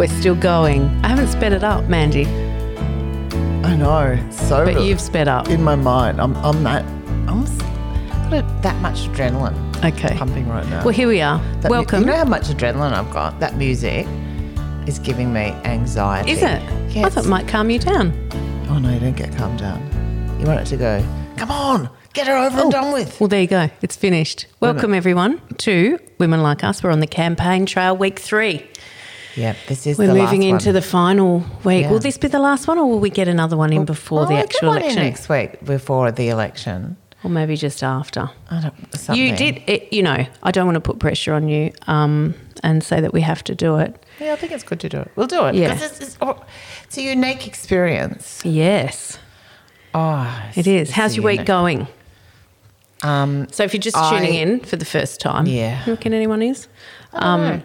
We're still going. I haven't sped it up, Mandy, I know. So but you've sped up. in my mind. I'm I'm that I'm s- got that much adrenaline Okay. pumping right now. Well, here we are. That mu- Welcome. you know how much adrenaline I've got? That music is giving me anxiety. Is it? Yes. I thought it might calm you down. Oh no, you don't get calmed down. You want it to go, come on, get her over and oh. done with. Well, there you go. It's finished. Welcome, everyone, to Women Like Us. We're on the campaign trail, week three. Yeah, this is We're the moving into one. the final week. Yeah. Will this be the last one, or will we get another one in before the we'll get actual election? next week before the election. Or maybe just after? I don't, something. You did, it, you know, I don't want to put pressure on you um, and say that we have to do it. Yeah, I think it's good to do it. We'll do it. Yeah. It's, it's, oh, it's a unique experience. Yes, Oh, it is. How's your week going? Um, So, if you're just I- tuning in for the first time, Yeah. you reckon anyone is? Um,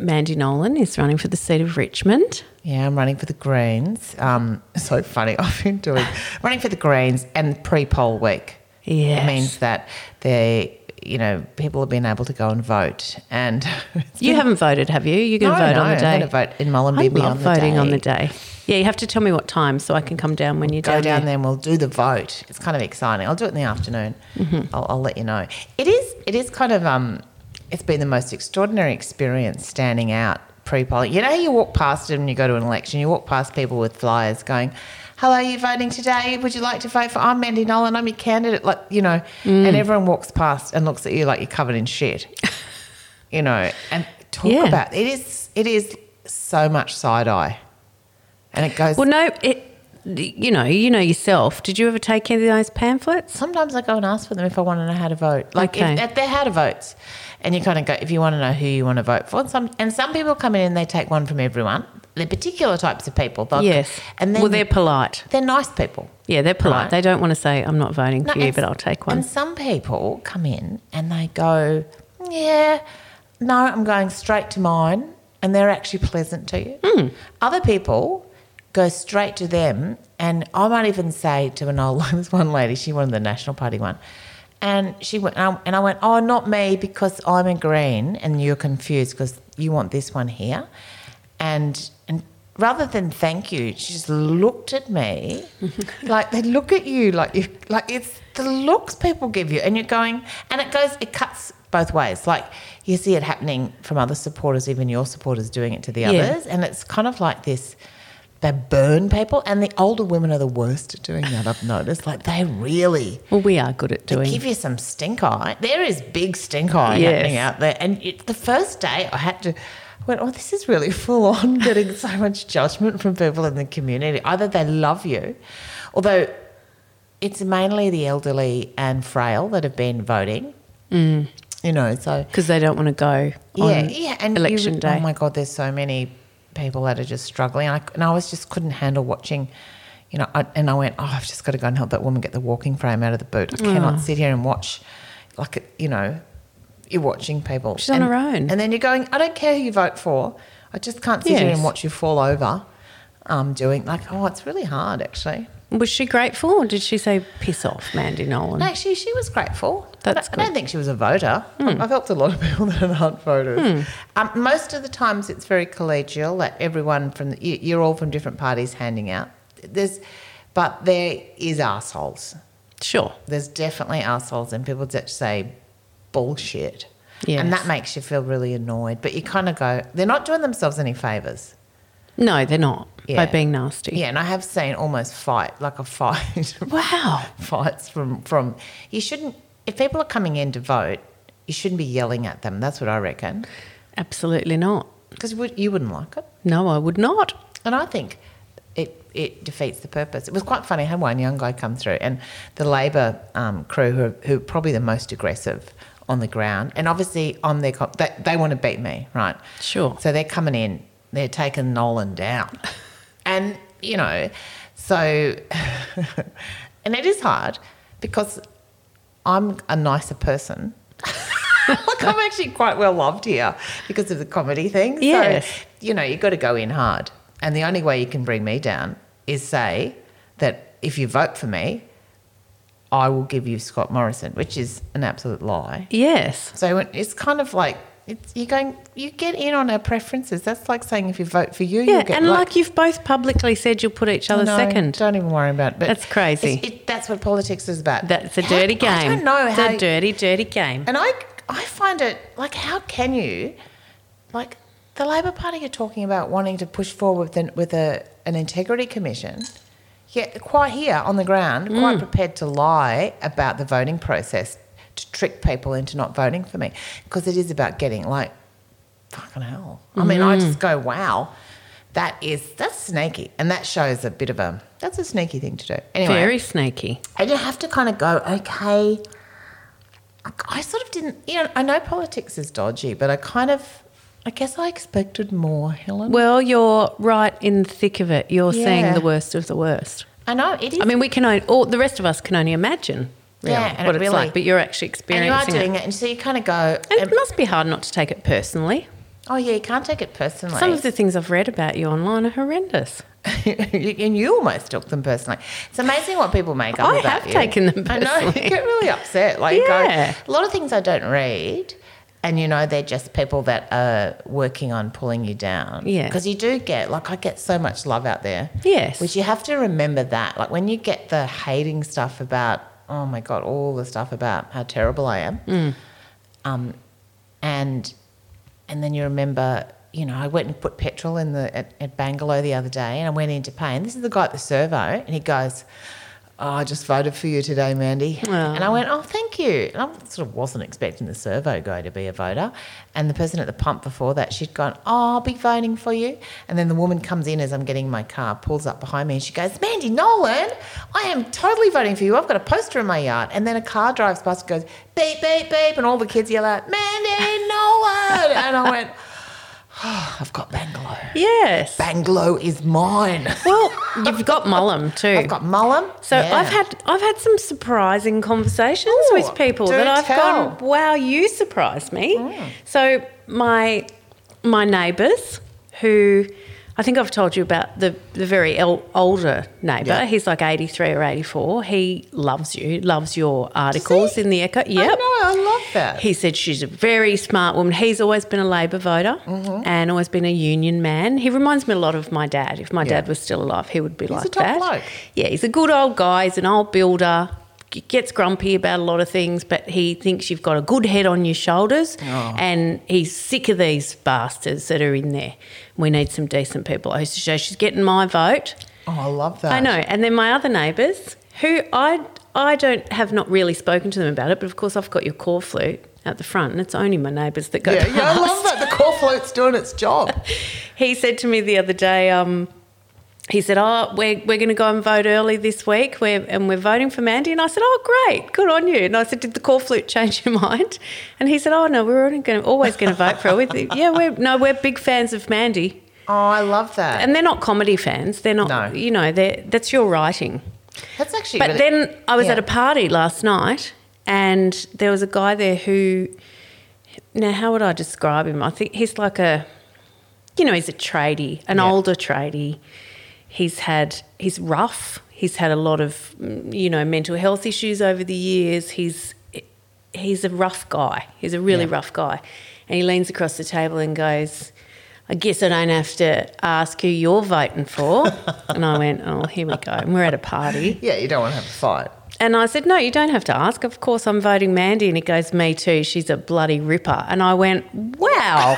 Mandy Nolan is running for the seat of Richmond. Yeah, I'm running for the Greens. Um, so funny. I've been doing running for the Greens and pre-poll week. Yes. It means that they, you know, people have been able to go and vote. And You been- haven't voted, have you? You're going to No, vote no, on the day. I'm day. gonna vote in I Mullumbimby love on the voting on the day. day. Yeah, you have to tell me what time so I can come down when you Go down, down there. there and we'll do the vote. It's kind of exciting. I'll do it in the afternoon. Mm-hmm. I'll, I'll let you know. It is. It is kind of. Um, it's been the most extraordinary experience standing out pre-polling. You know, you walk past it when you go to an election. You walk past people with flyers going, "Hello, you voting today? Would you like to vote for? I'm Mandy Nolan. I'm your candidate." Like you know, Mm. and everyone walks past and looks at you like you're covered in shit. you know, and talk Yeah. about it is. It is so much side eye, and it goes. Well, no, it. You know, you know yourself. Did you ever take any of those pamphlets? Sometimes I go and ask for them if I want to know how to vote. Like Okay. if, if they're how to votes, and you kind of go if you want to know who you want to vote for. And some and some people come in and they take one from everyone. They're particular types of people. They'll- Yes. and then well, they're polite. they're nice people. Yeah, they're polite. Right. They don't want to say, "I'm not voting No, for you, but I'll take one." And some people come in and they go, yeah, no, I'm going straight to mine, and they're actually pleasant to you. Hmm. Other people go straight to them, and I might even say to an old this one lady, she wanted the National Party one. And she went, and I- and I went, oh, not me, because I'm a green, and you're confused because you want this one here, and and rather than thank you, she just looked at me, like they look at you like you, like it's the looks people give you, and you're going, and it goes, it cuts both ways. Like you see it happening from other supporters, even your supporters doing it to the Yeah. others, and it's kind of like this. They burn people, and the older women are the worst at doing that. I've noticed, like they really well, we are good at they doing. give you some stink eye. There is big stink eye Yes. happening out there. And it, the first day I had to, I went, oh, this is really full on getting so much judgment from people in the community. Either they love you, although it's mainly the elderly and frail that have been voting. Mm. You know, so because they don't want to go yeah, on yeah, and you- election day. Oh my god, there's so many people that are just struggling, and I, and I was just couldn't handle watching. You know, I, and I went, oh, I've just got to go and help that woman get the walking frame out of the boot. I cannot Oh. sit here and watch, like you know, you're watching people. She's on her own. and then you're going, I don't care who you vote for. I just can't sit here and watch you fall over. Um, doing like, oh, it's really hard actually. Was she grateful, or did she say, "Piss off, Mandy Nolan"? Actually, she was grateful. That's I don't- I don't. Think she was a voter. I've I've helped a lot of people that aren't voters. Um, most of the times, it's very collegial. That everyone from the, you, you're all from different parties handing out. There's, but there is assholes. Sure. There's definitely assholes, and people that say bullshit. Yes. And that makes you feel really annoyed. But you kind of go, they're not doing themselves any favors. No, they're not by being nasty. Yeah, and I have seen almost fight like a fight. Wow. fights from from you shouldn't if people are coming in to vote you shouldn't be yelling at them that's what i reckon Absolutely not. because you wouldn't like it No, I would not. and i think it it defeats the purpose it was quite funny i had one young guy come through and the labor um, crew who, are- who are probably the most aggressive on the ground and obviously on their they, they want to beat me right Sure. so they're coming in they're taking nolan down and you know so and it is hard because i'm a nicer person like i'm actually quite well loved here because of the comedy thing Yes. so you know you've got to go in hard and the only way you can bring me down is say that if you vote for me I will give you Scott Morrison, which is an absolute lie. Yes. So it's kind of like it's you're going. You get in on our preferences. That's like saying if you vote for you, Yeah, you'll get and like, you've both publicly said you'll put each other No, second. Don't even worry about it. But That's crazy. It, that's what politics is about. That's a How- dirty game. I don't know It's how. a dirty, dirty game. and I, I find it like, how can you, like, the Labor Party are talking about wanting to push forward with, an, with a, an integrity commission, yet quite here on the ground, quite Mm. prepared to lie about the voting process to trick people into not voting for me because it is about getting like, fucking hell. I mean, I just mm-hmm. go, wow. That is that's sneaky, and that shows a bit of a that's a sneaky thing to do. Anyway, Very sneaky. and you have to kind of go, okay. I- sort of didn't, you know, I know politics is dodgy, but I kind of, I guess I expected more, Helen. Well, you're right in the thick of it. You're seeing the worst of the worst. I know it is. I mean, we can only, all the rest of us can only imagine Yeah, and what it it's really- like, but you're actually experiencing it. and you are doing it. it. and so you kind of go, And and- it must be hard not to take it personally. oh yeah, you can't take it personally. Some of the things I've read about you online are horrendous. and you almost took them personally. It's amazing what people make up I about have you. taken them I know. You get really upset. Like, you go- Yeah. a lot of things I don't read, and you know, they're just people that are working on pulling you down. Yeah. Because you do get, like, I get so much love out there. Yes. Which you have to remember that. Like, when you get the hating stuff about, oh my God, all the stuff about how terrible I am. Mm. Um, and and then you remember, you know, I went and put petrol in the at, at Bangalow the other day, and I went in to pay. And this is the guy at the servo, and he goes, "Oh, I just voted for you today, Mandy." Oh. And I went, "Oh, thank you." And I sort of wasn't expecting the servo guy to be a voter, and the person at the pump before that, she'd gone, "Oh, I'll be voting for you." And then the woman comes in as I'm getting my car, pulls up behind me, and she goes, "Mandy Nolan, I am totally voting for you. I've got a poster in my yard." And then a car drives past and goes, "Beep, beep, beep," and all the kids yell out, "Mandy Nolan!" and I went. Oh, I've got Bangalow. Yes. Bangalow is mine. Well, you've got Mullum too. I've got Mullum. So Yeah. I've had I've had some surprising conversations Ooh, with people that I've tell. gone, wow, you surprised me. Mm. So my my neighbours who I think I've told you about the the very el- older neighbour. Yeah. He's like eighty three or eighty four. He loves you, loves your articles in the Echo. I know, I love that. He said she's a very smart woman. He's always been a Labor voter Mm-hmm. and always been a union man. He reminds me a lot of my dad. If my Yeah. dad was still alive, he would be like a top that. bloke. Yeah, he's a good old guy. He's an old builder. Gets grumpy about a lot of things, but he thinks you've got a good head on your shoulders, Oh. and he's sick of these bastards that are in there. We need some decent people. I used to say she's getting my vote. oh, I love that. I know. And then my other neighbours, who I I don't have not really spoken to them about it, but of course I've got your core flute at the front, and it's only my neighbours that go Yeah, past. yeah, I love that. The core flute's doing its job. He said to me the other day, um, he said, "Oh, we're we're going to go and vote early this week, we're, and we're voting for Mandy." And I said, "Oh, great, good on you." And I said, "Did the core flute change your mind?" And he said, "Oh no, we're only going to, always going to vote for her." You. Yeah, we're no, we're big fans of Mandy, Oh, I love that. and they're not comedy fans. They're not, No. you know, that's your writing. That's actually. But really- then I was yeah. at a party last night, and there was a guy there who. Now, how would I describe him? I think he's like a, you know, he's a tradie, an Yeah. older tradie. He's had, he's rough. He's had a lot of, you know, mental health issues over the years. He's, he's a rough guy. He's a really Yeah. rough guy, and he leans across the table and goes. I guess I don't have to ask who you're voting for. and I went, oh, here we go. And we're at a party. Yeah, you don't want to have a fight. And I said, No, you don't have to ask. Of course, I'm voting Mandy. And he goes, Me too. She's a bloody ripper. And I went, Wow.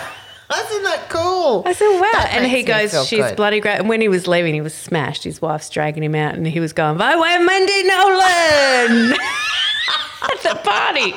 Isn't that cool? I said, Wow. That and he goes, She's good. bloody great. And when he was leaving, he was smashed. His wife's dragging him out. And he was going, Vote with Mandy Nolan at the party.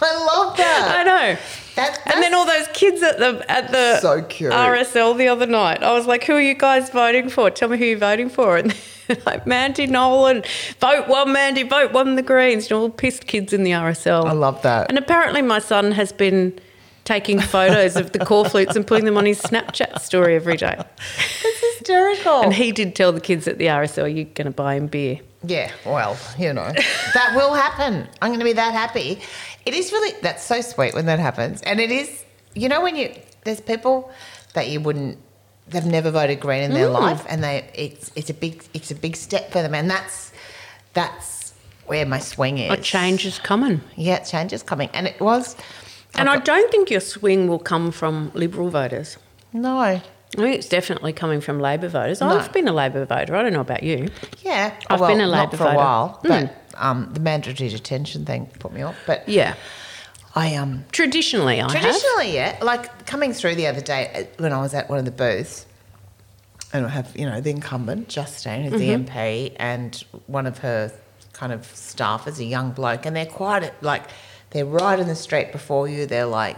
I love that. I know. That- And then all those kids at the at the So. RSL the other night. I was like, "Who are you guys voting for? Tell me who you're voting for." And like Mandy Nolan, vote one Mandy, vote one the Greens. You know, all pissed kids in the RSL. I love that. And apparently, my son has been taking photos of the core flutes and putting them on his Snapchat story every day. It's hysterical. And he did tell the kids at the RSL, "You're going to buy him beer." Yeah, well, you know, that will happen. I'm going to be that happy. It is really, that's so sweet when that happens. And it is, you know, when you, there's people that you wouldn't, they've never voted green in Mm. their life and they, it's, it's a big, it's a big step for them. And that's, that's where my swing is. A change is coming. Yeah, change is coming. And it was, And I don't think your swing will come from Liberal voters. No. I think it's definitely coming from Labor voters. No. I've been a Labor voter. I don't know about you. Yeah. I've well, been a not Labor for a voter. while, Mm. but um, the mandatory detention thing put me off. But Yeah. I um Traditionally, I have. traditionally, yeah, like coming through the other day uh, when I was at one of the booths, and I have you know the incumbent Justine, who's Mm-hmm. the MP, and one of her kind of staffers, a young bloke, and they're quite like they're right in the street before you. They're like.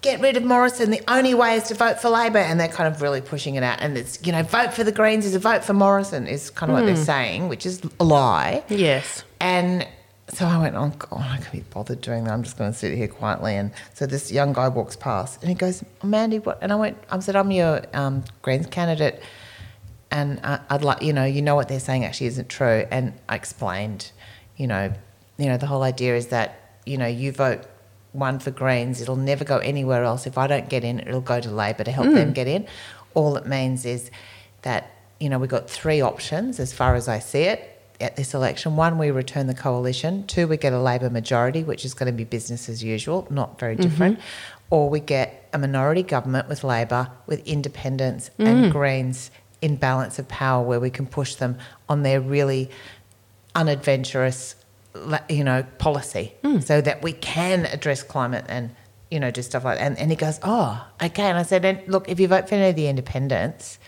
Get rid of Morrison. The only way is to vote for Labor, and they're kind of really pushing it out. And it's you know, vote for the Greens is a vote for Morrison is kind of what Hmm. they're saying, which is a lie. Yes. And so I went, oh God, I can't be bothered doing that. I'm just going to sit here quietly. And so this young guy walks past and he goes, Mandy, what? And I went, I said, I'm your um, Greens candidate. And I, I'd like, you know, you know what they're saying actually isn't true. And I explained, you know, you know, the whole idea is that, you know, you vote one for Greens, it'll never go anywhere else. If I don't get in, it'll go to Labor to help them mm. get in. All it means is that, you know, we've got three options as far as I see it at this election. One, we return the coalition. Two, we get a Labor majority, which is going to be business as usual, not very mm-hmm. different. Or we get a minority government with Labor, with independents and mm. Greens in balance of power, where we can push them on their really unadventurous, you know, policy, so that we can address climate and you know do stuff like that. And, and he goes, oh, okay. And I said, and look, if you vote for any of the independents,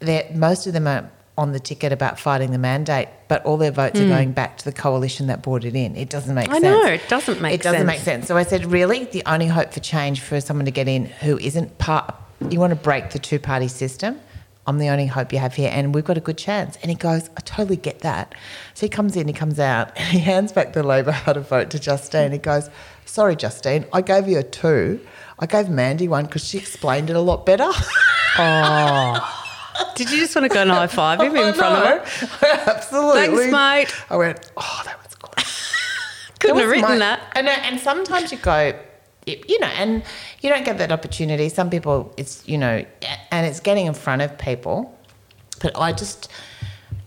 they're, most of them are on the ticket about fighting the mandate, but all their votes are going back to the coalition that brought it in. It doesn't make Hmm. I sense. know, it doesn't make It doesn't make sense. So I said, really, the only hope for change for someone to get in who isn't part, you want to break the two party system. I'm the only hope you have here, and we've got a good chance. And he goes, I totally get that. So he comes in, he comes out, and he hands back the Labor how to vote to Justine. He goes, Sorry, Justine, I gave you a two. I gave Mandy one because she explained it a lot better. Oh. Did you just want to go and high five him in front of him? Absolutely. Thanks, mate. I went, Oh, that was good. Couldn't have written my- that. And, uh, and sometimes you go, you know, and you don't get that opportunity. Some people, it's, you know, and it's getting in front of people. But I just,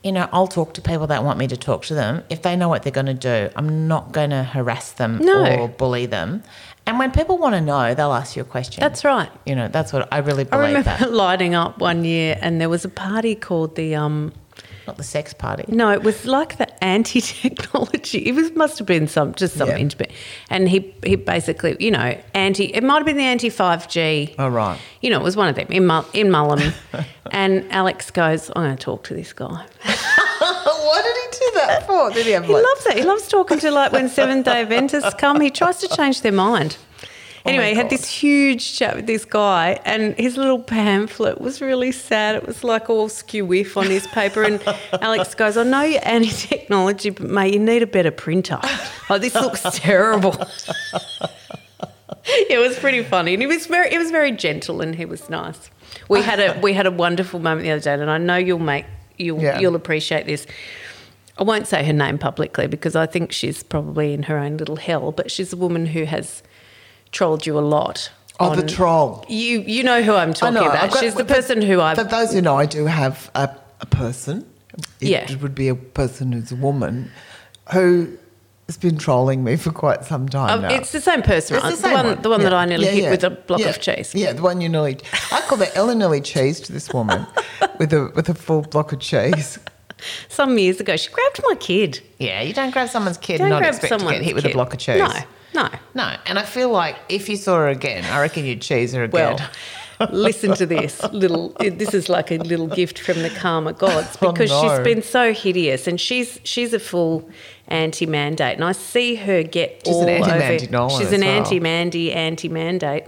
you know, I'll talk to people that want me to talk to them. If they know what they're going to do, I'm not going to harass them No. or bully them. And when people want to know, they'll ask you a question. That's right. You know, that's what I really believe. I remember that. lighting up one year, and there was a party called the um. Not the sex party. No, it was like the anti-technology. It was must have been some just some Yeah. intimate, and he he basically you know anti. It might have been the anti five G. Oh, right. You know, it was one of them in Mull- in Mullum, and Alex goes, "I'm going to talk to this guy." what did he do that for? Did he have He like, loves it. He loves talking to like when Seventh Day Adventists come. He tries to change their mind. Oh anyway, he had this huge chat with this guy, and his little pamphlet was really sad. It was like all skew whiff on his paper. And Alex goes, I know you're anti technology, but mate, you need a better printer. Oh, this looks terrible. it was pretty funny. And he was very it was very gentle and he was nice. We had a we had a wonderful moment the other day, and I know you'll make you'll Yeah. you'll appreciate this. I won't say her name publicly because I think she's probably in her own little hell, but she's a woman who has trolled you a lot. Oh, the troll. You you know who I'm talking about. got- she's the person who I For those who know, I do have a, a person. It Yeah. would be a person who's a woman who has been trolling me for quite some time Oh, now. it's the same person, It's right? the same one, the one that I nearly Yeah, hit yeah. with a block Yeah. of cheese. Yeah, the one you nearly. I call that Ellen nearly cheesed this woman with a with a full block of cheese. Some years ago, she grabbed my kid. Yeah, you don't grab someone's kid Don't and not grab expect to get hit with kid. a block of cheese. No, no. No, and I feel like if you saw her again, I reckon you'd cheese her Well, again. listen to this little. This is like a little gift from the karma gods Oh, because no. she's been so hideous, and she's she's a full anti-mandate, and I see her get She's all an over. She's an well. anti-Mandy, anti-mandate.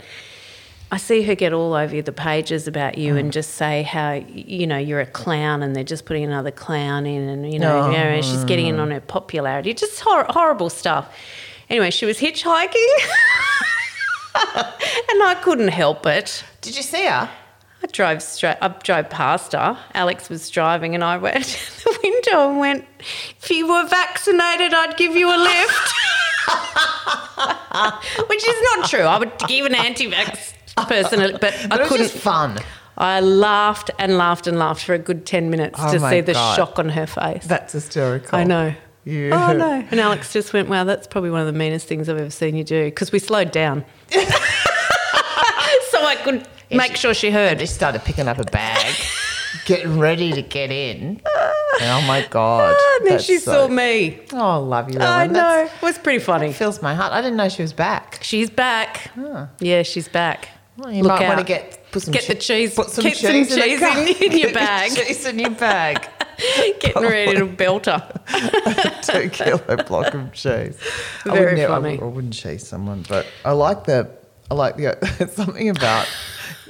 I see her get all over the pages about you Mm. and just say how you know you're a clown and they're just putting another clown in and you know, you know and she's getting in on her popularity. Just hor- horrible stuff. Anyway, she was hitchhiking, and I couldn't help it. Did you see her? I drove straight. I drove past her. Alex was driving, and I went to the window and went, "If you were vaccinated, I'd give you a lift." Which is not true. I would give an anti-vax person, a, but But I it was couldn't. fun. I laughed and laughed and laughed for a good ten minutes Oh to see the God. shock on her face. That's hysterical. I know. Yeah. Oh no! And Alex just went, "Wow, that's probably one of the meanest things I've ever seen you do." Because we slowed down, so I could make sure she And heard. they started picking up a bag, getting ready to get in. And oh my god! Ah, and then that's she so- saw me. Oh, I love you, Ellen. I know. That's- It was pretty funny. It fills my heart. I didn't know she was back. She's back. Yeah, she's back. Well, you Look might want to get put some Get the cheese- Put some keep some cheese, cheese in, a in- cup. in your bag. Cheese in your bag. Getting ready to belt her. Two kilo block of cheese. I Very would never- I funny. I, wouldn't cheese someone, but I like the. I like the. Something about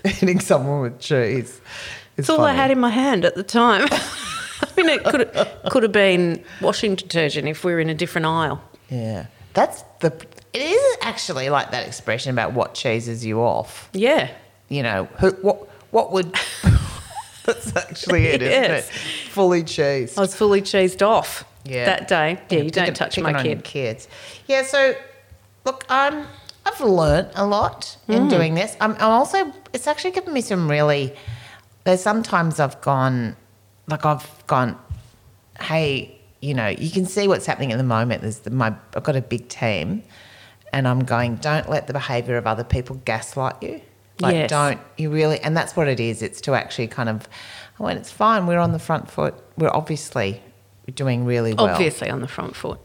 hitting someone with cheese. It's all I had in my hand at the time. I mean, it could could have been washing detergent if we were in a different aisle. Yeah, that's the. It is actually like that expression about what cheeses you off. Yeah. You know, who, what what would. that's actually it, isn't Yes. it? Fully cheesed. I was fully cheesed off Yeah. that day. Yeah, you don't touch my kid. kids. Yeah, so look, I'm I've learnt a lot Mm. in doing this. I'm, I'm also it's actually given me some really. There's sometimes I've gone, like I've gone, hey, you know, you can see what's happening at the moment. There's the, my I've got a big team, and I'm going. Don't let the behaviour of other people gaslight you. Like, Yes. don't you really? And that's what it is. It's to actually kind of, oh, and it's fine. We're on the front foot. We're obviously doing really well. Obviously on the front foot.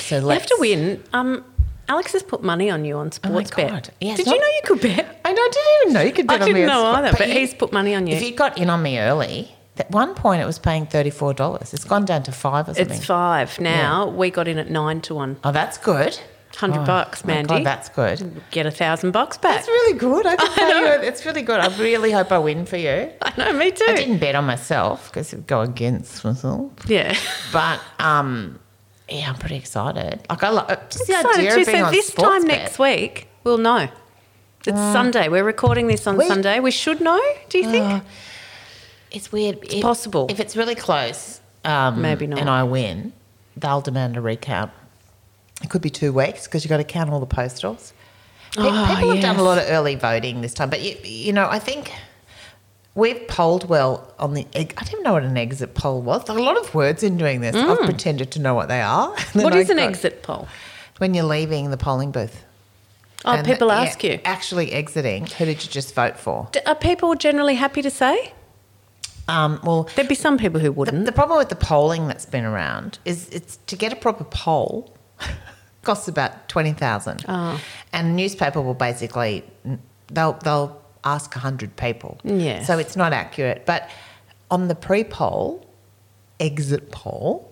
So You have to win. Um, Alex has put money on you on sports God. bet. Yeah, Did not- you know you could bet? I, I didn't even know you could I bet on me. I didn't know either, but you- he's put money on you. If you got in on me early, at one point it was paying thirty four dollars. It's gone down to five or something. It's five now. We got in at nine to one. oh, that's good. Hundred Oh, bucks, Mandy. God, that's good. Get a thousand bucks back. That's really good. I, can I tell you, know. it's really good. I really hope I win for you. I know, me too. I didn't bet on myself because it would go against myself. Yeah. But um, yeah, I'm pretty excited. Like I love just the Excited idea too. of being So on this sports time bet. next week, we'll know. It's Sunday. We're recording this on We- Sunday. We should know. Do you think? Uh, It's weird. It's possible. If it's really close, um, Maybe not. and I win, they'll demand a recount. It could be two weeks because you've got to count all the postals. Pe- Oh, People have done a lot of early voting this time, but you, you know, I think we've polled well on the. egg- I didn't even know what an exit poll was. There are a lot of words in doing this. I've pretended to know what they are. Mm. what I an exit poll? When you're leaving the polling booth. Oh, And people yeah, ask you. Actually exiting. Who did you just vote for? D- Are people generally happy to say? Um, well, There'd be some people who wouldn't. the problem with the polling that's been around is it's to get a proper poll costs about twenty thousand, Oh. and a newspaper will basically they'll they'll ask hundred people. Yes. so it's not accurate. But on the pre-poll, exit poll,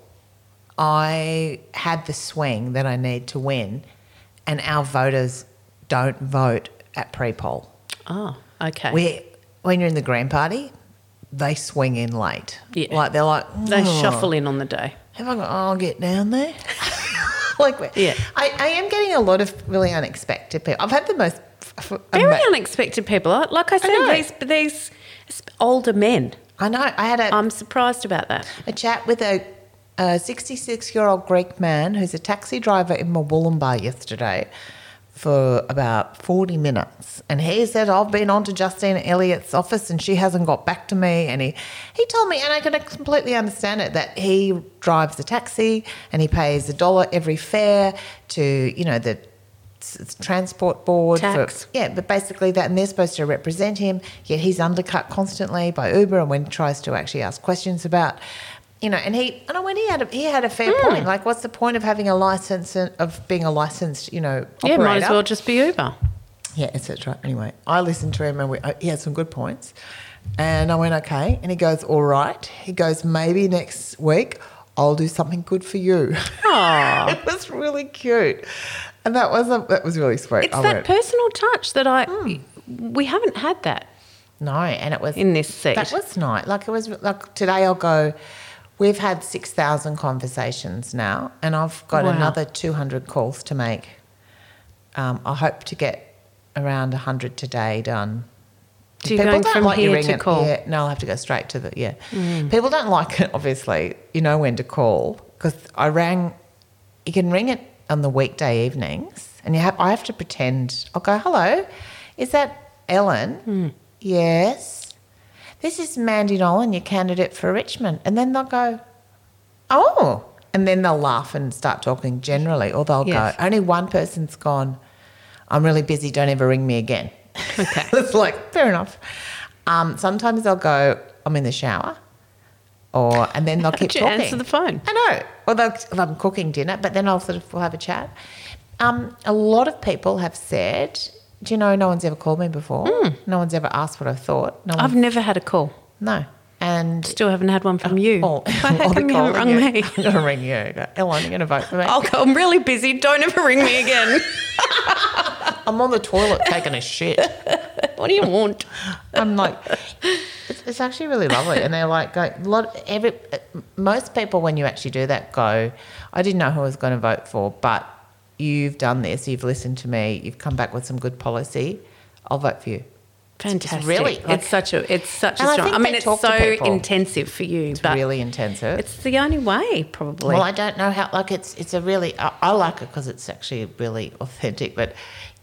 I had the swing that I need to win, and our voters don't vote at pre-poll. oh, okay. We, when you're in the Grand Party, they swing in late. Yeah. Like they're like, they "Oh, shuffle in on the day. Have I got? Oh, I'll get down there. like, Yeah. I, I am getting a lot of really unexpected people. I've had the most Very ama- unexpected people. Like I said, know. these these older men. I know. I had a, I'm surprised about that. a chat with a, a 66 year old Greek man who's a taxi driver in Murwillumbah yesterday for about 40 minutes. And he said, I've been on to Justine Elliot's office and she hasn't got back to me. And he, he told me, and I can completely understand it, that he drives a taxi and he pays a dollar every fare to, you know, the transport board Tax. for yeah but basically that and they're supposed to represent him yet he's undercut constantly by uber and when he tries to actually ask questions about you know and he and when he had a, he had a fair Hmm. point like what's the point of having a license and- of being a licensed you know Yeah, might as well just be Uber. Yeah, etc. Anyway, I listened to him and we, uh, he had some good points. And I went, okay. And he goes, all right. He goes, maybe next week I'll do something good for you. Aw. it was really cute. And that was a, that was really sweet. It's I that went, personal touch that I Hmm. we haven't had that no, and it was in this seat. That was nice. Like it was like today I'll go we've had 6,000 conversations now and I've got Wow. another 200 calls to make. Um, I hope to get around 100 today done. So you're going from you here ring to call? Mm. Yeah, no, I'll have to go straight to the, yeah. People don't like it, obviously. You know when to call because I rang, you can ring it on the weekday evenings and you have, I have to pretend, I'll go, hello, is that Ellen? Hmm. Yes. This is Mandy Nolan, your candidate for Richmond. And then they'll go, oh, and then they'll laugh and start talking generally, or they'll Yes. go, only one person's gone, I'm really busy, don't ever ring me again. Okay. it's like, fair enough. Um, sometimes they'll go, I'm in the shower, or and then they'll keep talking. answer the phone? I know. Or they'll, I'm cooking dinner, but then I'll sort of we'll have a chat. Um, a lot of people have said, "Do you know no one's ever called me before? No one's ever asked what I thought. No, Hmm. I've never had a call. no." And Still haven't had one from you. Oh, Why, how come you haven't rung you. me? I'm gonna ring you. Go, Ellen, you're gonna vote for me. I'll go, I'm really busy. Don't ever ring me again. I'm on the toilet taking a shit. what do you want? I'm like, it's, it's actually really lovely. And they're like, go, lot, every, most people, when you actually do that, go, I didn't know who I was going to vote for, but you've done this, you've listened to me, you've come back with some good policy. I'll vote for you. Fantastic. really, it's such a it's such a And I strong. I, mean, it's so intensive for you, It's but really intensive. it's the only way, probably. Well, I don't know how. Like, it's it's a really. I, I like it because it's actually really authentic. But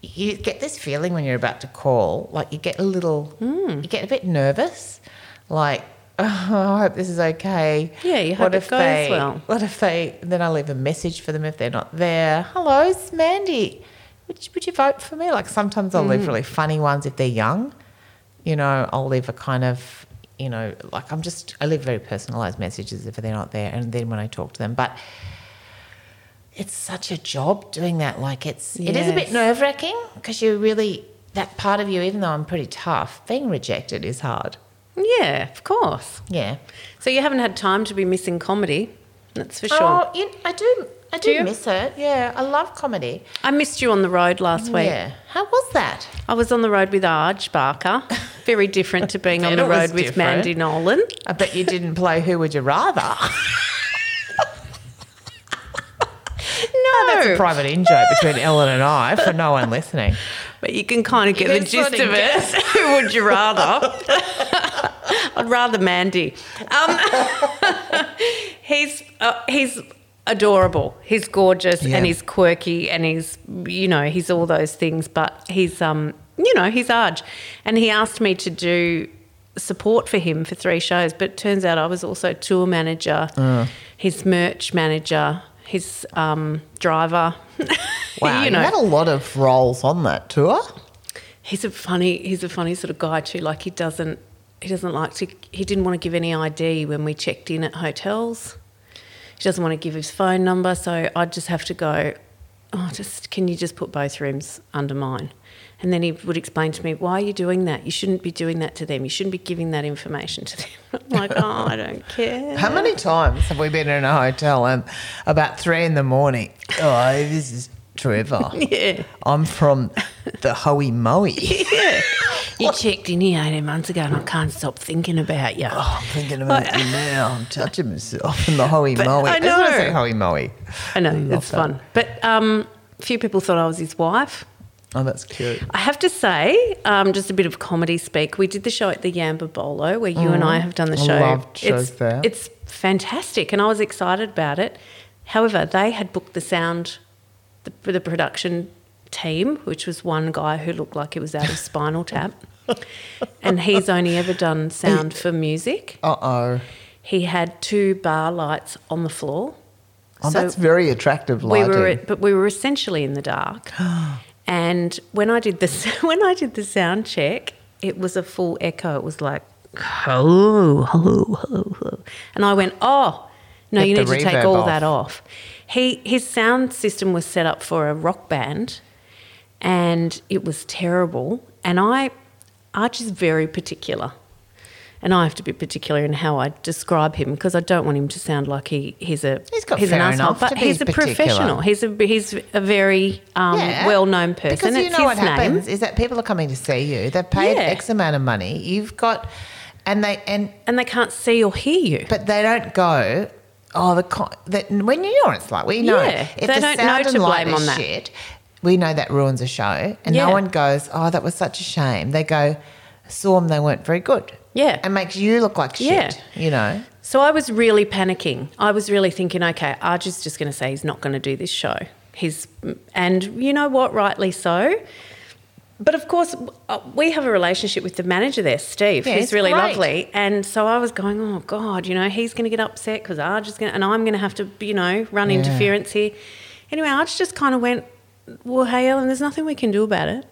you get this feeling when you're about to call, like you get a little, Hmm. you get a bit nervous, like. Oh, I hope this is okay. Yeah, you hope it goes they, well. What if they? Then I leave a message for them if they're not there. Hello, it's Mandy. Would you, would you vote for me? Like sometimes I'll Hmm. leave really funny ones if they're young. You know, I'll leave a kind of, you know, like I'm just I leave very personalised messages if they're not there, and then when I talk to them, but it's such a job doing that. Like it's it is a bit nerve wracking because you're really that part of you, even though I'm pretty tough, being rejected is hard. Yeah, of course. Yeah. So you haven't had time to be missing comedy. That's for sure. Oh, you, I do. I do, you? miss it. Yeah, I love comedy. I missed you on the road last week. Yeah. How was that? I was on the road with Arj Barker. Very different to being on the road with different. Mandy Nolan. I bet you didn't play Who Would You Rather. No, That's a private in joke between Ellen and I for no one listening. but you can kind of get the gist sort of of it. Who would you rather? I'd rather Mandy. Um, he's uh, he's adorable. He's gorgeous Yeah. and he's quirky and he's you know he's all those things. But he's um you know he's Arj, and he asked me to do support for him for three shows. But it turns out I was also tour manager, Uh. his merch manager, his um, driver. Wow, you you, know, had a lot of roles on that tour. He's a funny. He's a funny sort of guy too. Like he doesn't. He doesn't like to. He didn't want to give any ID when we checked in at hotels. He doesn't want to give his phone number, so I'd just have to go. Oh, just can you just put both rooms under mine? And then he would explain to me, why are you doing that? You shouldn't be doing that to them. You shouldn't be giving that information to them. I'm like, oh, I don't care. How many times have we been in a hotel and about three in the morning? Oh, this is Trevor. Yeah. I'm from the Hoey Moe. Yeah. You checked in here 18 months ago and I can't stop thinking about you. Oh, I'm thinking about you now. I'm touching myself in the Hoey But Moe. I know. say Hoey Moe. I know, it's that. fun. But um, a few people thought I was his wife. Oh, that's cute. I have to say, um, just a bit of comedy speak. We did the show at the Yamba Bowlo where you and I have done the I show. loved shows it's, there. It's fantastic, and I was excited about it. However, they had booked the sound, the, the production team, which was one guy who looked like he was out of Spinal Tap, and he's only ever done sound for music. Uh oh. He had two bar lights on the floor. Oh, So that's very attractive we lighting. were, but we were essentially in the dark. and when I did this, when I did the sound check, it was a full echo. It was like, hello, hello, hello, hello. And I went, oh, no, Get you need to take all off. that off. He his sound system was set up for a rock band, and it was terrible. And I, Arj is very particular. And I have to be particular in how I describe him because I don't want him to sound like he, he's a He's got an fair asshole, but he's a particular. professional. He's a he's a very um, Yeah, well-known person. Because you it's know his what happens name, is that people are coming to see you. They've paid Yeah. X amount of money. You've got, and they and and they can't see or hear you. but they don't go. Oh, the con- that when you know what it's like. We know Yeah, if they the don't know to blame on that. Shit, we know that ruins a show, and Yeah. no one goes. Oh, that was such a shame. They go. Saw them. They weren't very good. Yeah. and makes you look like shit. Yeah. You know. So I was really panicking. I was really thinking, okay, Arj is just going to say he's not going to do this show. He's and you know what, rightly so. but of course, uh, we have a relationship with the manager there, Steve, Yeah, who's it's really great. lovely. And so I was going, oh God, you know, he's going to get upset because Arj is going to, and I'm going to have to, you know, run Yeah. interference here. Anyway, Arj just kind of went, well, hey, Ellen, there's nothing we can do about it.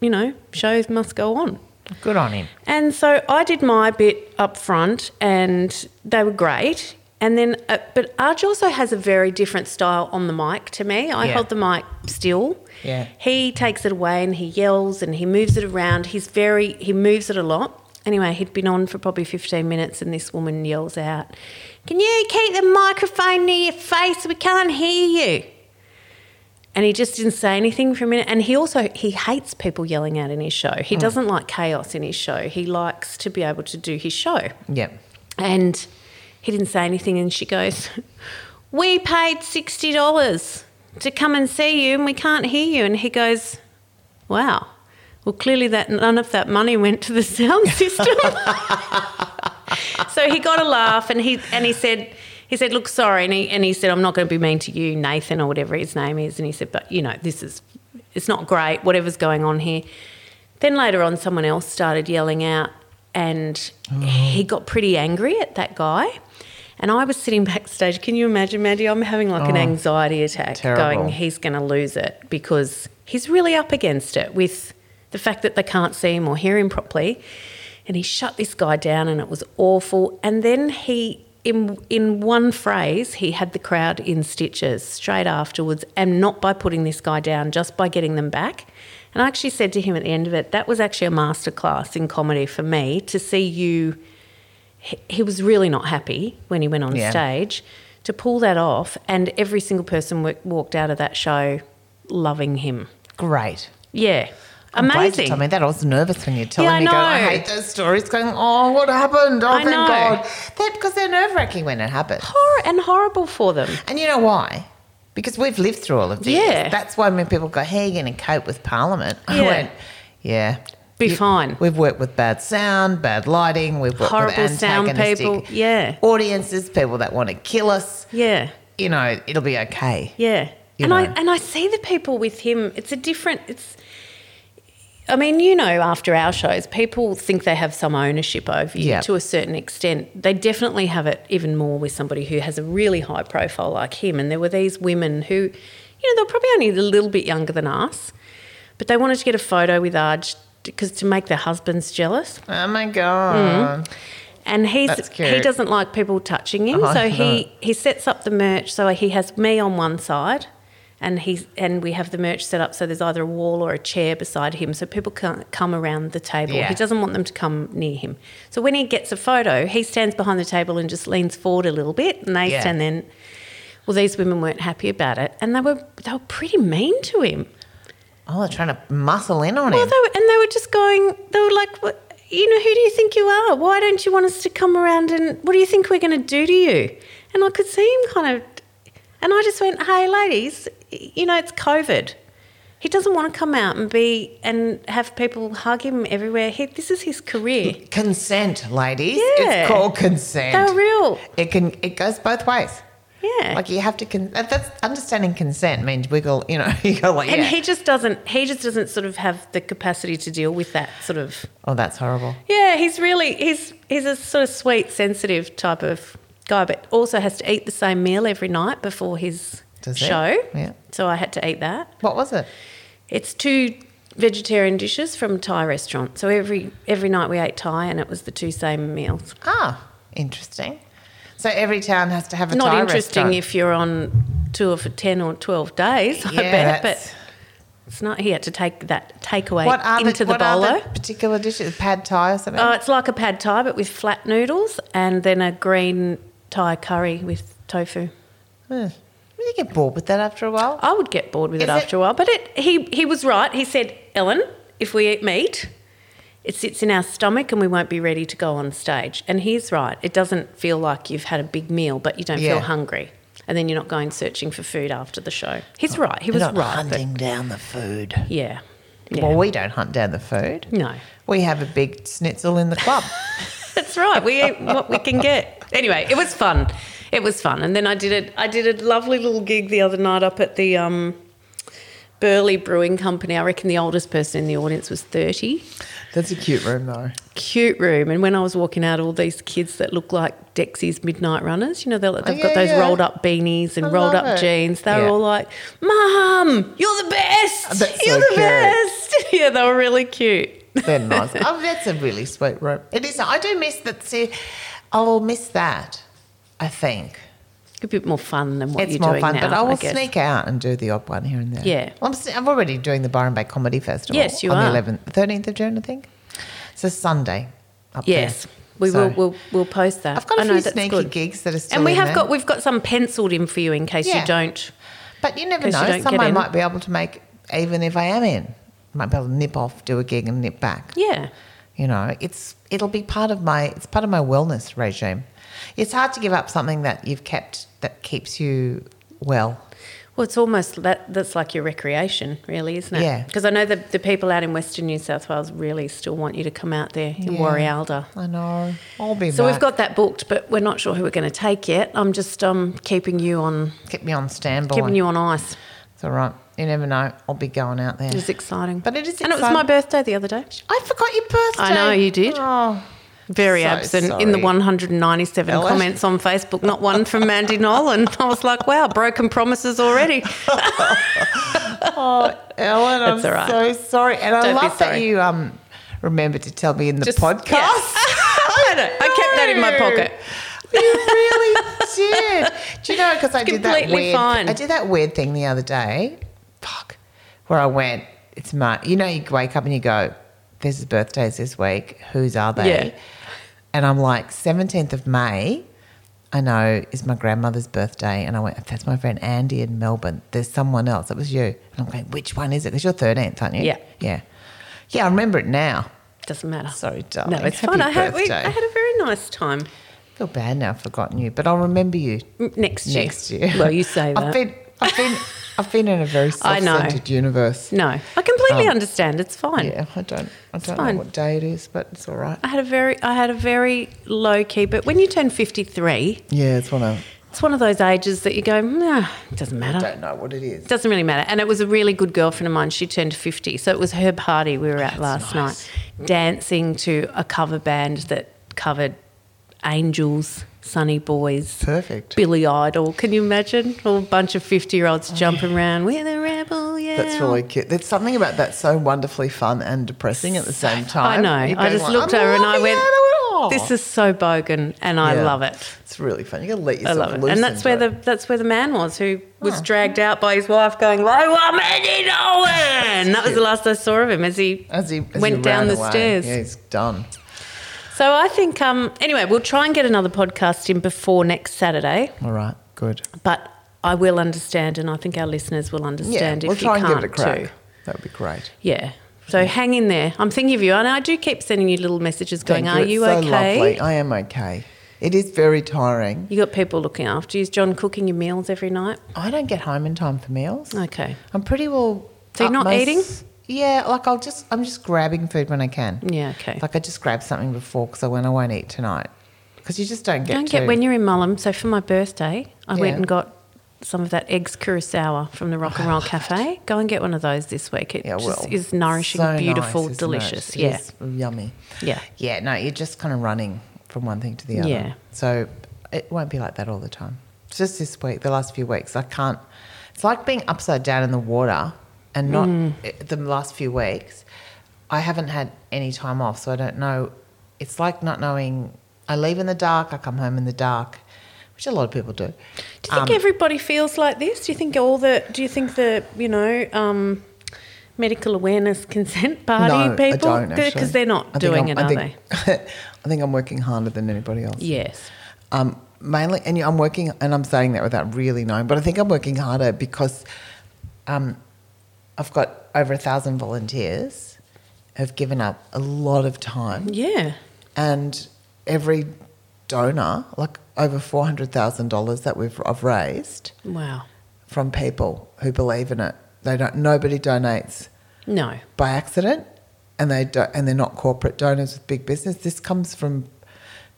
You know, shows must go on. Good on him. And so I did my bit up front, and they were great. And then, uh, but Arj also has a very different style on the mic to me. I Yeah. hold the mic still. Yeah. He takes it away and he yells and he moves it around. He's very, he moves it a lot. Anyway, he'd been on for probably 15 minutes, and this woman yells out, Can you keep the microphone near your face? We can't hear you. And he just didn't say anything for a minute. And he also he hates people yelling out in his show. He mm. doesn't like chaos in his show. He likes to be able to do his show. Yep. And he didn't say anything. And she goes, "We paid sixty dollars to come and see you, and we can't hear you." And he goes, "Wow." Well, clearly that none of that money went to the sound system. so he got a laugh, and he and he said. He said, "Look, sorry," and he, and he said, "I'm not going to be mean to you, Nathan, or whatever his name is." And he said, "But you know, this is, it's not great. Whatever's going on here." Then later on, someone else started yelling out, and he oh. got pretty angry at that guy. And I was sitting backstage. Can you imagine, Maddie? I'm having like an Oh, anxiety attack, terrible. going, he's going to lose it because he's really up against it with the fact that they can't see him or hear him properly. And he shut this guy down, and it was awful. And then he, in in one phrase, he had the crowd in stitches straight afterwards, and not by putting this guy down, just by getting them back. And I actually said to him at the end of it, that was actually a masterclass in comedy for me to see you. He, was really not happy when he went on Yeah. stage to pull that off, and every single person wa- walked out of that show loving him. Great. Yeah, I'm glad you amazing. told me that. I was nervous when you're telling Yeah, I me. Going, I know. hate those stories. Going, oh, what happened? Oh, I thank know. God. That because they're nerve wracking when it happens. Hor- and horrible for them. And you know why? Because we've lived through all of this. Yeah. That's why when people go, how are you going to cope with Parliament? I Yeah. went, yeah. Be You- fine. We've worked with bad sound, bad lighting. We've worked Horrible with sound people. Yeah. audiences, people that want to kill us. Yeah. You know, it'll be okay. Yeah. You and I and I see the people with him. It's a different. It's. I mean, you know, after our shows, people think they have some ownership over you Yeah. to a certain extent. They definitely have it even more with somebody who has a really high profile like him. And there were these women who, you know, they were probably only a little bit younger than us, but they wanted to get a photo with Arj because to make their husbands jealous. Oh my God. Mm-hmm. And he's That's he doesn't like people touching him, Oh, so no. he he sets up the merch. So he has me on one side, and he's and we have the merch set up so there's either a wall or a chair beside him, so people can't come around the table. Yeah. He doesn't want them to come near him. So when he gets a photo, he stands behind the table and just leans forward a little bit, and they Yeah. stand then. Well, these women weren't happy about it, and they were they were pretty mean to him. Oh, they're trying to muscle in on Well, him. they were, and they were just going. They were like, what, you know, who do you think you are? Why don't you want us to come around and what do you think we're going to do to you? And I could see him kind of, and I just went, hey, ladies, you know, it's COVID. He doesn't want to come out and be and have people hug him everywhere. He, this is his career. Consent, ladies. Yeah. It's called consent. They're real. It can. It goes both ways. Yeah. Like you have to. Con- that's understanding consent means wiggle. You know, you go like and yeah. he just doesn't. He just doesn't sort of have the capacity to deal with that sort of. oh, that's horrible. Yeah, he's really he's he's a sort of sweet, sensitive type of guy, but also has to eat the same meal every night before his He? show. Yeah. So I had to eat that. What was it? It's two vegetarian dishes from a Thai restaurant. So every every night we ate Thai, and it was the two same meals. Ah, interesting. So every town has to have a Not Thai interesting restaurant. if you're on tour for ten or twelve days. I Yeah, bet, that's- but it's not. He had to take that takeaway what are into the, the, what bowlo. are the particular dishes? Pad Thai or something? Oh, it's like a pad thai, but with flat noodles, and then a green Thai curry with tofu. You get bored with that after a while. I would get bored with Is it it- after a while, but it, he he was right. He said, Ellen, if we eat meat, it sits in our stomach and we won't be ready to go on stage. And he's right. It doesn't feel like you've had a big meal, but you don't Yeah. feel hungry. And then you're not going searching for food after the show. He's oh, right. He was not right. but- hunting down the food. yeah. yeah. Well, we don't hunt down the food. no. We have a big schnitzel in the club. That's right. We eat what we can get. Anyway, it was fun. It was fun. And then I did it. I did a lovely little gig the other night up at the um, Burleigh Brewing Company. I reckon the oldest person in the audience was 30. That's a cute room, though. Cute room. And when I was walking out, all these kids that look like Dexy's Midnight Runners, you know, they're, they've Oh, yeah, got those yeah. rolled up beanies and I rolled up it. jeans. They were all like, Mum, you're the best. You're so the cute. best. yeah, they were really cute. They're nice. oh, that's a really sweet room. It is. I do miss that. See, I will miss that. I think A bit more fun than what it's you're more doing fun, now. but I will guess. sneak out and do the odd one here and there. Yeah. I'm, I'm already doing the Byron Bay Comedy Festival. Yes, you on are. the 11th, 13th of June, I think. It's a Sunday. Up Yes, there. we So- will. We'll, we'll post that. I've got a I few know, sneaky good. gigs that are still and we have there. got we've got some penciled in for you in case Yeah. you don't. But you never you know. don't Someone might be able to make, even if I am in, might be able to nip off, do a gig, and nip back. Yeah, You know, it's it'll be part of my it's part of my wellness regime. It's hard to give up something that you've kept that keeps you well. well, it's almost that that's like your recreation, really, isn't it? Yeah. Because I know the the people out in Western New South Wales really still want you to come out there in Yeah. Warialda. I know. I'll be there. So we've got that booked, but we're not sure who we're going to take yet. I'm just um keeping you on keep me on standby. keeping you on ice. It's all right. You never know. I'll be going out there. It's exciting, But it is and it was my birthday the other day. I forgot your birthday. I know, you did. Oh, Very So absent in the 197 Ellen. comments on Facebook, not one from Mandy Nolan. I was like, wow, broken promises already. oh, Ellen, I'm That's right. so sorry. And I Don't be love that you um remembered to tell me in the Just- podcast. yeah. I know. I kept that in my pocket. You really did. Do you know? Because I did that weird. fine. I did that weird thing the other day. Fuck. Where I went. It's my. You know, you wake up and you go, "There's his birthdays this week. Whose are they?" Yeah. And I'm like, seventeenth of May. I know is my grandmother's birthday, and I went. That's my friend Andy in Melbourne. There's someone else. It was you. And I'm going, which one is it? Because you're thirteenth, aren't you? Yeah. Yeah. Yeah, I remember it now. Doesn't matter. Sorry, darling. No, it's Happy fun. I had, we. I had a very nice time I feel bad now. I've forgotten you, but I'll remember you next year. next year. Well, you say that. I've been, I've been, I've been in a very self-centered universe. no, I completely Um, understand. It's fine. Yeah, I don't, I don't fine. know what day it is, but it's all right. I had a very, I had a very low key. But when you turn 53, Yeah, it's one of. it's one of those ages that you go, nah, it doesn't matter. I don't know what it is. Doesn't really matter. And it was a really good girlfriend of mine. She turned 50. So it was her party we were at last nice. night, dancing to a cover band that covered Angels, Sunny Boys, Perfect. Billy Idol. Can you imagine? All a bunch of 50 year olds jumping around. We're the rebel, yeah. That's really cute. There's something about that so wonderfully fun and depressing at the same time. I know. I just like, looked over and I went, oh." this is so bogan and I Yeah. love it. It's really fun. You got to let yourself I love it. loose And that's where it. the that's where the man was who was oh. dragged out by his wife going, I want Mandy Nolan. That was the last I saw of him as he, as he as went he down the away. stairs. Yeah, he's done. So I think um anyway, we'll try and get another podcast in before next Saturday, All right, good. but I will understand and I think our listeners will understand Yeah, understand we'll try you and can't give it a crack. too. That would be great. Yeah. So hang in there. I'm thinking of you, and I do keep sending you little messages going, Thank "Are It's you so okay?" Lovely. I am okay. It is very tiring. You got people looking after you. Is John cooking your meals every night? I don't get home in time for meals. Okay. I'm pretty well. So you're not eating? Yeah, like I'll just I'm just grabbing food when I can. Yeah. Okay. Like I just grabbed something before because I went I won't eat tonight because you just don't get. Don't to. get when you're in Mullum. So for my birthday, I went and got some of that eggs curacao from the Rock and Roll oh, Cafe. Go and get one of those this week. It Yeah, just well, is nourishing, so beautiful, nice, delicious. it? Yeah. yummy. Yeah. Yeah, no, you're just kind of running from one thing to the other. Yeah. So it won't be like that all the time. It's just this week, the last few weeks, I can't. It's like being upside down in the water and not Mm. the last few weeks. I haven't had any time off, so I don't know. It's like not knowing. I leave in the dark, I come home in the dark, which a lot of people do. Do you think Um, everybody feels like this? Do you think all the? Do you think the you know um, medical awareness consent party no, people? I don't actually. because they're not I doing it, I are think, they? I think I'm working harder than anybody else. Yes. Um, mainly, and I'm working, and I'm saying that without really knowing, but I think I'm working harder because um, I've got over a thousand volunteers have given up a lot of time, Yeah. and every donor, like over four hundred thousand dollars that we've I've raised Wow. from people who believe in it. They don't. Nobody donates No. by accident, and they don't, and they're not corporate donors with big business. This comes from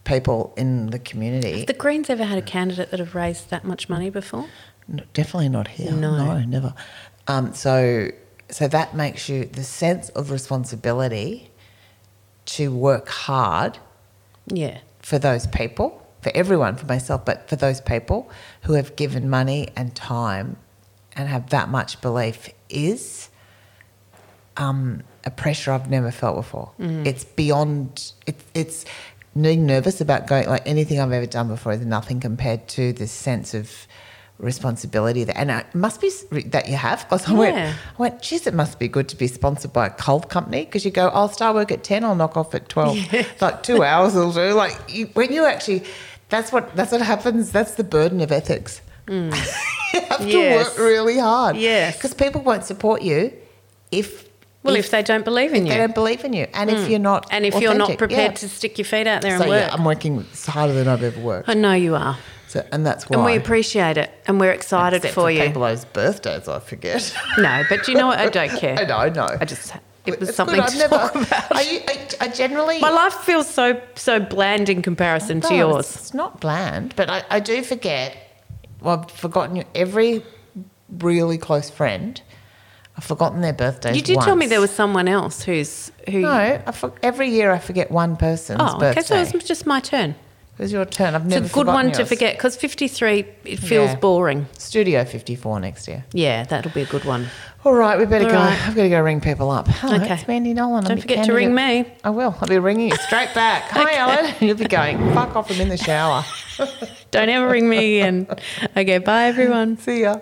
people in the community. Have the Greens ever had a candidate that have raised that much money before? No, definitely not here. No. No, never. Um, so, so that makes you the sense of responsibility to work hard Yeah. for those people, for everyone, for myself, but for those people who have given money and time and have that much belief is um, a pressure I've never felt before. It's beyond, it, it's being nervous about going, like anything I've ever done before is nothing compared to this sense of responsibility that, and it must be that you have because I went, Yeah. I went, geez, it must be good to be sponsored by a cold company because you go, oh, I'll start work at 10, I'll knock off at 12. Like two hours will do. Like you, when you actually, that's what, that's what happens. That's the burden of ethics. Mm. you have to work really hard. Yes. Because people won't support you if, Well, if, they don't believe in you, they don't believe in you. And if mm. you're not And if you're not prepared Yeah. to stick your feet out there so and work. yeah, I'm working harder than I've ever worked. I know you are. So, and that's why. And we appreciate it. And we're excited Except for, you. people whose birthdays I forget. No, but you know what? I don't care. I know, I know. I just, it was It's something good. to I've talk never, about. I, I, I generally. My life feels so so bland in comparison to yours. It's, not bland, but I, I do forget. Well, I've forgotten every really close friend. I've forgotten their birthdays. You did tell me there was someone else who's who. No, I for, every year I forget one person's oh, birthday. okay. So it was just my turn. It was your turn. I've It's a good one to forget because fifty-three it feels Yeah. boring. Studio 54 next year. Yeah, that'll be a good one. All right, we better All go. right. I've got to go ring people up. Hello, Okay. it's Mandy Nolan. Don't I'm forget to ring me. I will. I'll be ringing you straight back. Hi, Ellen. You'll be going, fuck off, I'm in the shower. Don't ever ring me again. Okay, bye everyone. See ya.